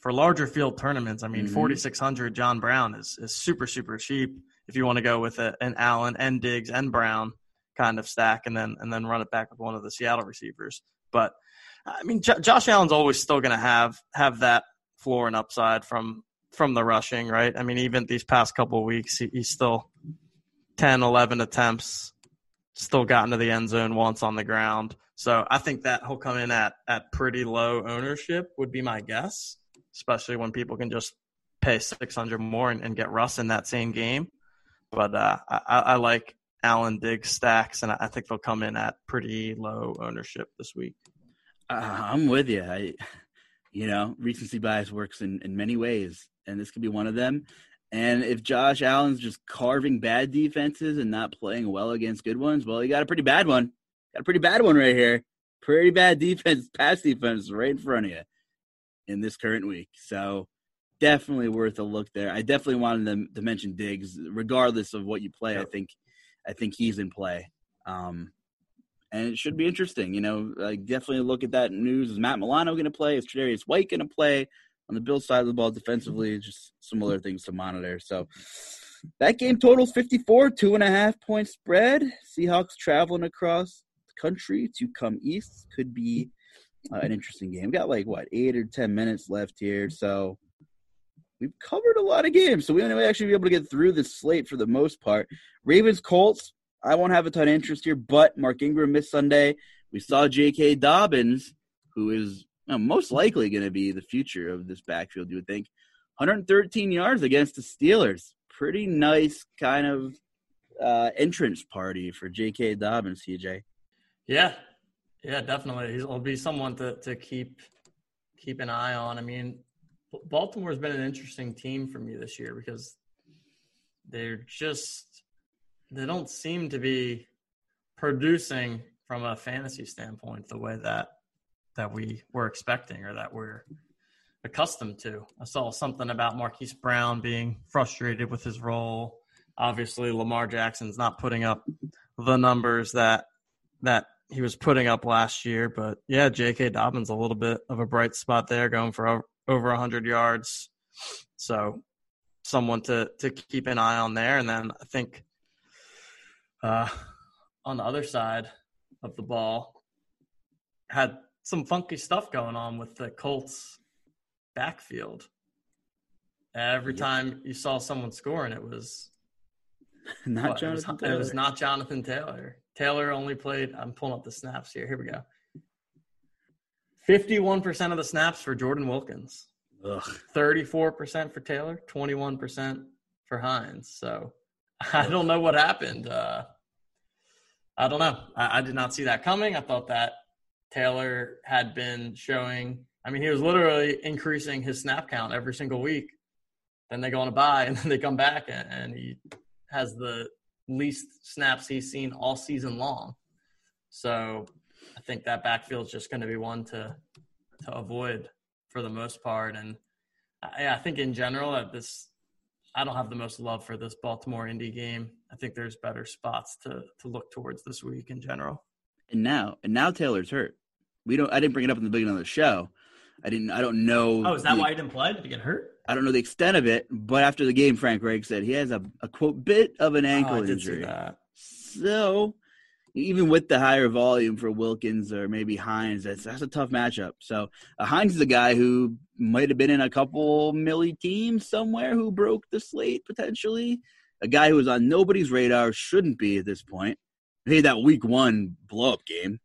Speaker 2: for larger field tournaments, I mean, mm-hmm. 4,600 John Brown is, is super, super cheap if you want to go with a, an Allen and Diggs and Brown kind of stack and then and then run it back with one of the Seattle receivers. But I mean, J- Josh Allen's always still going to have have that floor and upside from from the rushing, right? I mean, even these past couple weeks, he, he's still 10, 11 attempts, still gotten to the end zone once on the ground. So I think that he'll come in at, at pretty low ownership, would be my guess, especially when people can just pay 600 more and, and get Russ in that same game. But uh, I, I like Allen Diggs stacks, and I think they'll come in at pretty low ownership this week.
Speaker 1: Uh, I'm with you. I, you know, recency bias works in, in many ways and this could be one of them. And if Josh Allen's just carving bad defenses and not playing well against good ones, well, he got a pretty bad one. Got a pretty bad one right here. Pretty bad defense, pass defense right in front of you in this current week. So definitely worth a look there. I definitely wanted them to mention Diggs, regardless of what you play. Yep. I think I think he's in play. Um, and it should be interesting. You know, like definitely look at that news. Is Matt Milano going to play? Is Tre'Davious White going to play? On the Bills side of the ball defensively, just similar things to monitor. So that game totals 54, two and a half point spread. Seahawks traveling across the country to come east could be uh, an interesting game. We Got like what eight or ten minutes left here, so we've covered a lot of games. So we may actually be able to get through the slate for the most part. Ravens Colts. I won't have a ton of interest here, but Mark Ingram missed Sunday. We saw J.K. Dobbins, who is know, most likely going to be the future of this backfield. You would think 113 yards against the Steelers. Pretty nice kind of uh, entrance party for J.K. Dobbins, CJ.
Speaker 2: Yeah, yeah, definitely. He'll be someone to to keep keep an eye on. I mean, Baltimore's been an interesting team for me this year because they're just they don't seem to be producing from a fantasy standpoint the way that that we were expecting or that we're accustomed to. I saw something about Marquise Brown being frustrated with his role. Obviously, Lamar Jackson's not putting up the numbers that that he was putting up last year. But yeah, J.K. Dobbins a little bit of a bright spot there, going for over 100 yards. So someone to to keep an eye on there. And then I think uh, on the other side of the ball had some funky stuff going on with the Colts backfield. Every time you saw someone scoring, it was
Speaker 1: not what, Jonathan.
Speaker 2: It was,
Speaker 1: Taylor.
Speaker 2: it was not Jonathan Taylor. Taylor only played. I'm pulling up the snaps here. Here we go. 51% of the snaps for Jordan Wilkins. 34% for Taylor, 21% for Hines. So I don't know what happened. Uh, I don't know. I, I, did not see that coming. I thought that Taylor had been showing. I mean, he was literally increasing his snap count every single week. Then they go on a bye, and then they come back, and, and he has the least snaps he's seen all season long. So I think that backfield is just going to be one to to avoid for the most part. And uh, I, I think in general, at this, I don't have the most love for this Baltimore Indy game. I think there's better spots to to look towards this week in general.
Speaker 1: And now, and now Taylor's hurt. We don't. I didn't bring it up in the beginning of the show. I didn't. I don't know.
Speaker 2: Oh, is that the, why he didn't play? Did he get hurt?
Speaker 1: I don't know the extent of it, but after the game, Frank Reich said he has a, a quote bit of an ankle
Speaker 2: oh,
Speaker 1: injury. So even with the higher volume for Wilkins or maybe Hines, that's that's a tough matchup. So uh, Hines is a guy who might have been in a couple Milly teams somewhere who broke the slate potentially. A guy who was on nobody's radar shouldn't be at this point. He had that week one blow up game.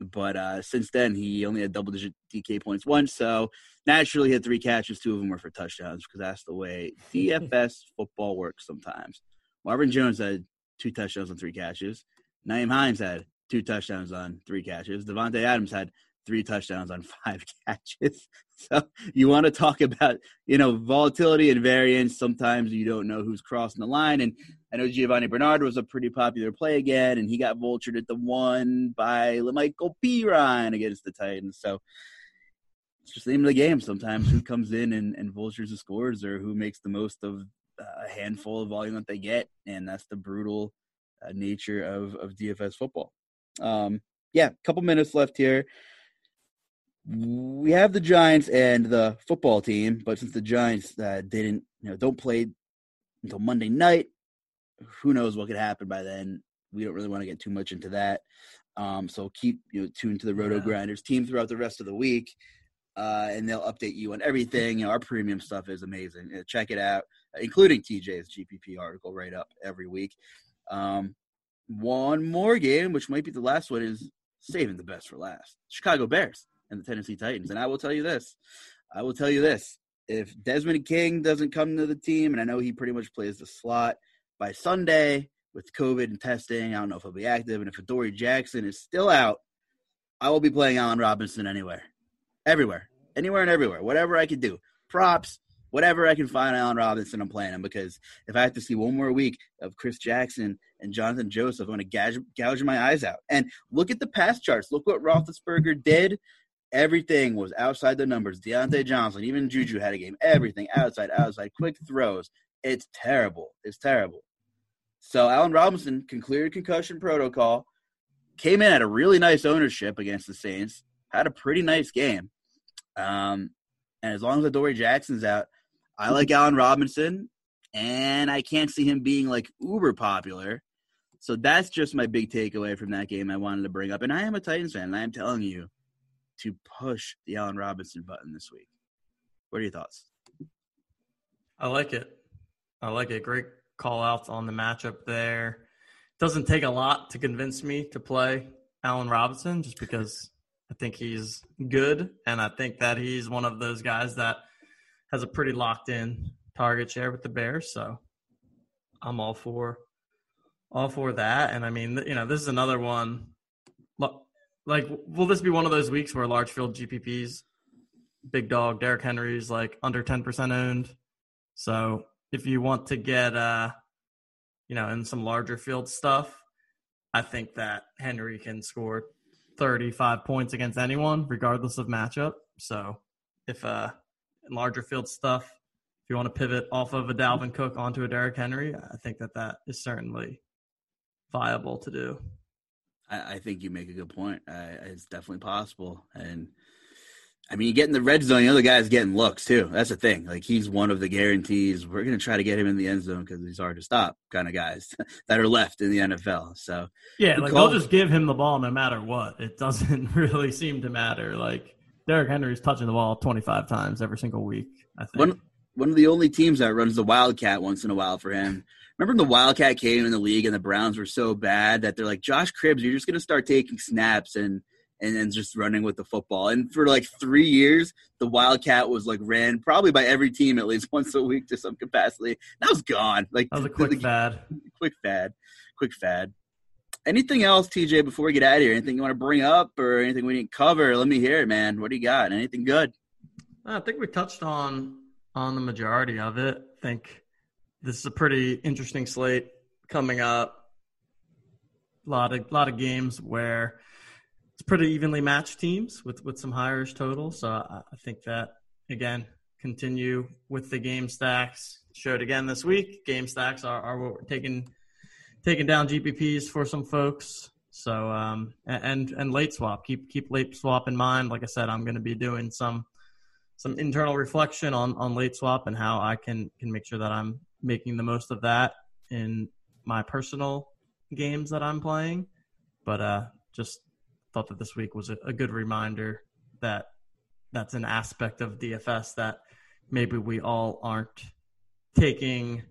Speaker 1: But uh, since then, he only had double digit DK points once. So naturally, he had three catches. Two of them were for touchdowns because that's the way DFS football works sometimes. Marvin Jones had two touchdowns on three catches. Nyheim Hines had two touchdowns on three catches. Davante Adams had three touchdowns on five catches. So you want to talk about, you know, volatility and variance. Sometimes you don't know who's crossing the line. And I know Giovani Bernard was a pretty popular play again, and he got vultured at the one by La'Mical Perine against the Titans. So it's just the name of the game. Sometimes who comes in and, and vultures the scores or who makes the most of a handful of volume that they get. And that's the brutal uh, nature of, of DFS football. Um, yeah, couple minutes left here we have the Giants and the football team, but since the Giants uh, didn't, you know, don't play until Monday night, who knows what could happen by then? We don't really want to get too much into that. Um, so keep you know tuned to the Rotogrinders team throughout the rest of the week, uh, and they'll update you on everything. You know, our premium stuff is amazing. Uh, check it out, including TJ's GPP article right up every week. Um, one more game, which might be the last one, is saving the best for last. Chicago Bears and the Tennessee Titans. And I will tell you this I will tell you this. If Desmond King doesn't come to the team, and I know he pretty much plays the slot by Sunday with COVID and testing, I don't know if he'll be active. And if Adoree Jackson is still out, I will be playing Allen Robinson anywhere, everywhere, anywhere and everywhere, whatever I can do. Props, whatever I can find Allen Robinson, I'm playing him because if I have to see one more week of Chris Jackson and Jonathan Joseph, I'm going to gouge, gouge my eyes out. And look at the pass charts. Look what Roethlisberger did Everything was outside the numbers. Diontae Johnson, even Juju had a game. Everything outside, outside, quick throws. It's terrible. It's terrible. So Allen Robinson can clear concussion protocol. Came in at a really nice ownership against the Saints. Had a pretty nice game. Um, And as long as Adoree Jackson's out, I like Allen Robinson, and I can't see him being like uber popular. So that's just my big takeaway from that game I wanted to bring up. And I am a Titans fan, and I am telling you to push the Allen Robinson button this week. What are your thoughts?
Speaker 2: I like it. I like it. Great call outs on the matchup there. Doesn't take a lot to convince me to play Allen Robinson just because I think he's good. And I think that he's one of those guys that has a pretty locked in target share with the Bears. So I'm all for all for that. And I mean, you know, this is another one. Like, will this be one of those weeks where large field GPPs, big dog, Derrick Henry's like under 10% owned? So if you want to get, uh, you know, in some larger field stuff, I think that Henry can score 35 points against anyone, regardless of matchup. So if uh, in larger field stuff, if you want to pivot off of a Dalvin Cook onto a Derrick Henry, I think that that is certainly viable to do.
Speaker 1: I, I think you make a good point. Uh, it's definitely possible, and I mean, you get in the red zone, the other guy's getting looks too. That's the thing. Like he's one of the guarantees. We're going to try to get him in the end zone because he's hard to stop, kind of guys that are left in the NFL. So
Speaker 2: yeah, like they'll just give him the ball no matter what. It doesn't really seem to matter. Like Derrick Henry's touching the ball 25 times every single week. I think
Speaker 1: one one of the only teams that runs the Wildcat once in a while for him. Remember when the Wildcat came in the league and the Browns were so bad that they're like, Josh Cribbs, you're just going to start taking snaps and and then just running with the football. And for like three years, the Wildcat was like ran probably by every team at least once a week to some capacity. That was gone. Like
Speaker 2: that was a quick the, fad.
Speaker 1: Quick fad. Quick fad. Anything else, TJ, before we get out of here? Anything you want to bring up or anything we didn't cover? Let me hear it, man. What do you got? Anything good?
Speaker 2: I think we touched on on the majority of it. I think this is a pretty interesting slate coming up. A lot of lot of games where it's pretty evenly matched teams with with some higher totals. So I, I think that again continue with the game stacks. Showed again this week. Game stacks are, are what we're taking taking down GPPs for some folks. So um, and and late swap. Keep keep late swap in mind. Like I said, I'm going to be doing some some internal reflection on on late swap and how I can can make sure that I'm making the most of that in my personal games that I'm playing. But uh, just thought that this week was a, a good reminder that that's an aspect of DFS that maybe we all aren't taking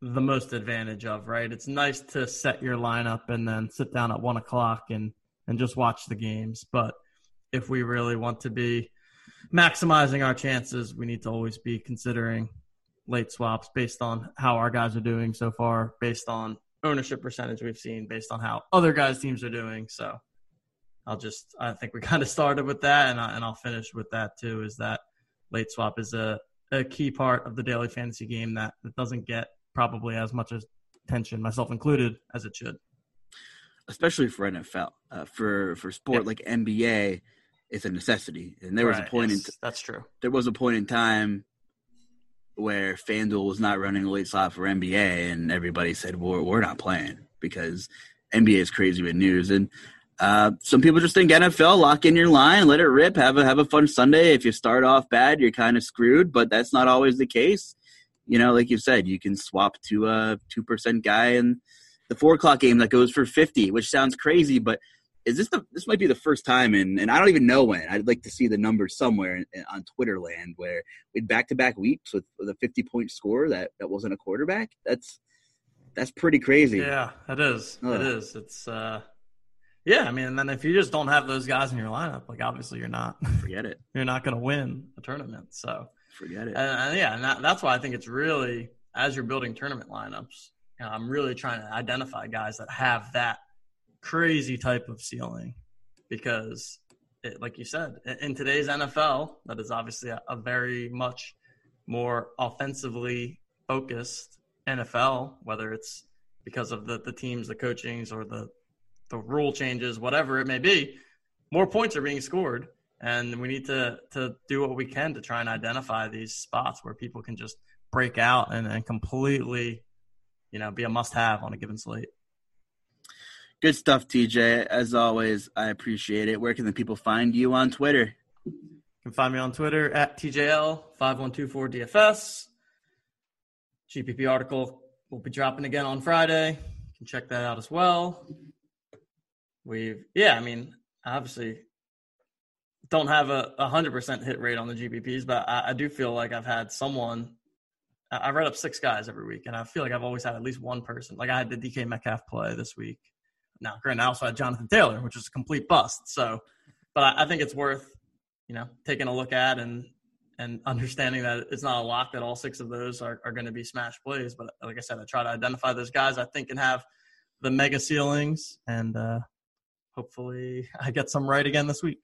Speaker 2: the most advantage of, right? It's nice to set your lineup and then sit down at one o'clock and, and just watch the games. But if we really want to be maximizing our chances, we need to always be considering late swaps based on how our guys are doing so far, based on ownership percentage we've seen, based on how other guys' teams are doing. So I'll just I think we kind of started with that, and I, and I'll finish with that too. Is that late swap is a a key part of the daily fantasy game that, that doesn't get probably as much attention, myself included, as it should.
Speaker 1: Especially for NFL, uh, for for sport yeah. like NBA, it's a necessity. And there was right, a point
Speaker 2: yes,
Speaker 1: in
Speaker 2: that's true.
Speaker 1: There was a point in time where FanDuel was not running a late slot for NBA, and everybody said, "Well, we're not playing because NBA is crazy with news." And uh, some people just think NFL, lock in your line, let it rip, have a have a fun Sunday. If you start off bad, you're kind of screwed, but that's not always the case. You know, like you said, you can swap to a two percent guy in the four o'clock game that goes for fifty, which sounds crazy, but is this the this might be the first time and and I don't even know when. I'd like to see the numbers somewhere in, in, on Twitter land where we back to back weeks with, with a fifty point score that that wasn't a quarterback. That's that's pretty crazy.
Speaker 2: Yeah, it is. Ugh. It is. It's uh yeah, I mean, and then if you just don't have those guys in your lineup, like obviously you're not
Speaker 1: forget it.
Speaker 2: You're not going to win a tournament. So
Speaker 1: forget it.
Speaker 2: And, and yeah, and that, that's why I think it's really as you're building tournament lineups, you know, I'm really trying to identify guys that have that crazy type of ceiling because, it, like you said, in today's NFL, that is obviously a, a very much more offensively focused NFL, whether it's because of the, the teams, the coachings, or the the rule changes, whatever it may be, more points are being scored. And we need to to do what we can to try and identify these spots where people can just break out and, and completely, you know, be a must have on a given slate.
Speaker 1: Good stuff, TJ. As always, I appreciate it. Where can the people find you on Twitter?
Speaker 2: You can find me on Twitter at TJL5124DFS. GPP article will be dropping again on Friday. You can check that out as well. We've, yeah, I mean, obviously don't have a, 100% hit rate on the GPPs, but I, I do feel like I've had someone I read up six guys every week, and I feel like I've always had at least one person. Like I had the DK Metcalf play this week. Now, granted, I also had Jonathan Taylor, which was a complete bust. So, but I, think it's worth you know taking a look at and and understanding that it's not a lock that all six of those are, are going to be smash plays. But like I said, I try to identify those guys I think can have the mega ceilings, and uh, hopefully I get some right again this week.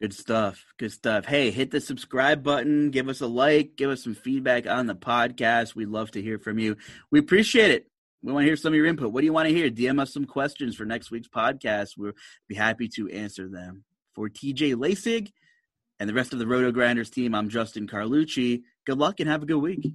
Speaker 1: Good stuff. Good stuff. Hey, hit the subscribe button. Give us a like. Give us some feedback on the podcast. We'd love to hear from you. We appreciate it. We want to hear some of your input. What do you want to hear? DM us some questions for next week's podcast. We'll be happy to answer them. For TJ Laessig and the rest of the Rotogrinders team, I'm Justin Carlucci. Good luck and have a good week.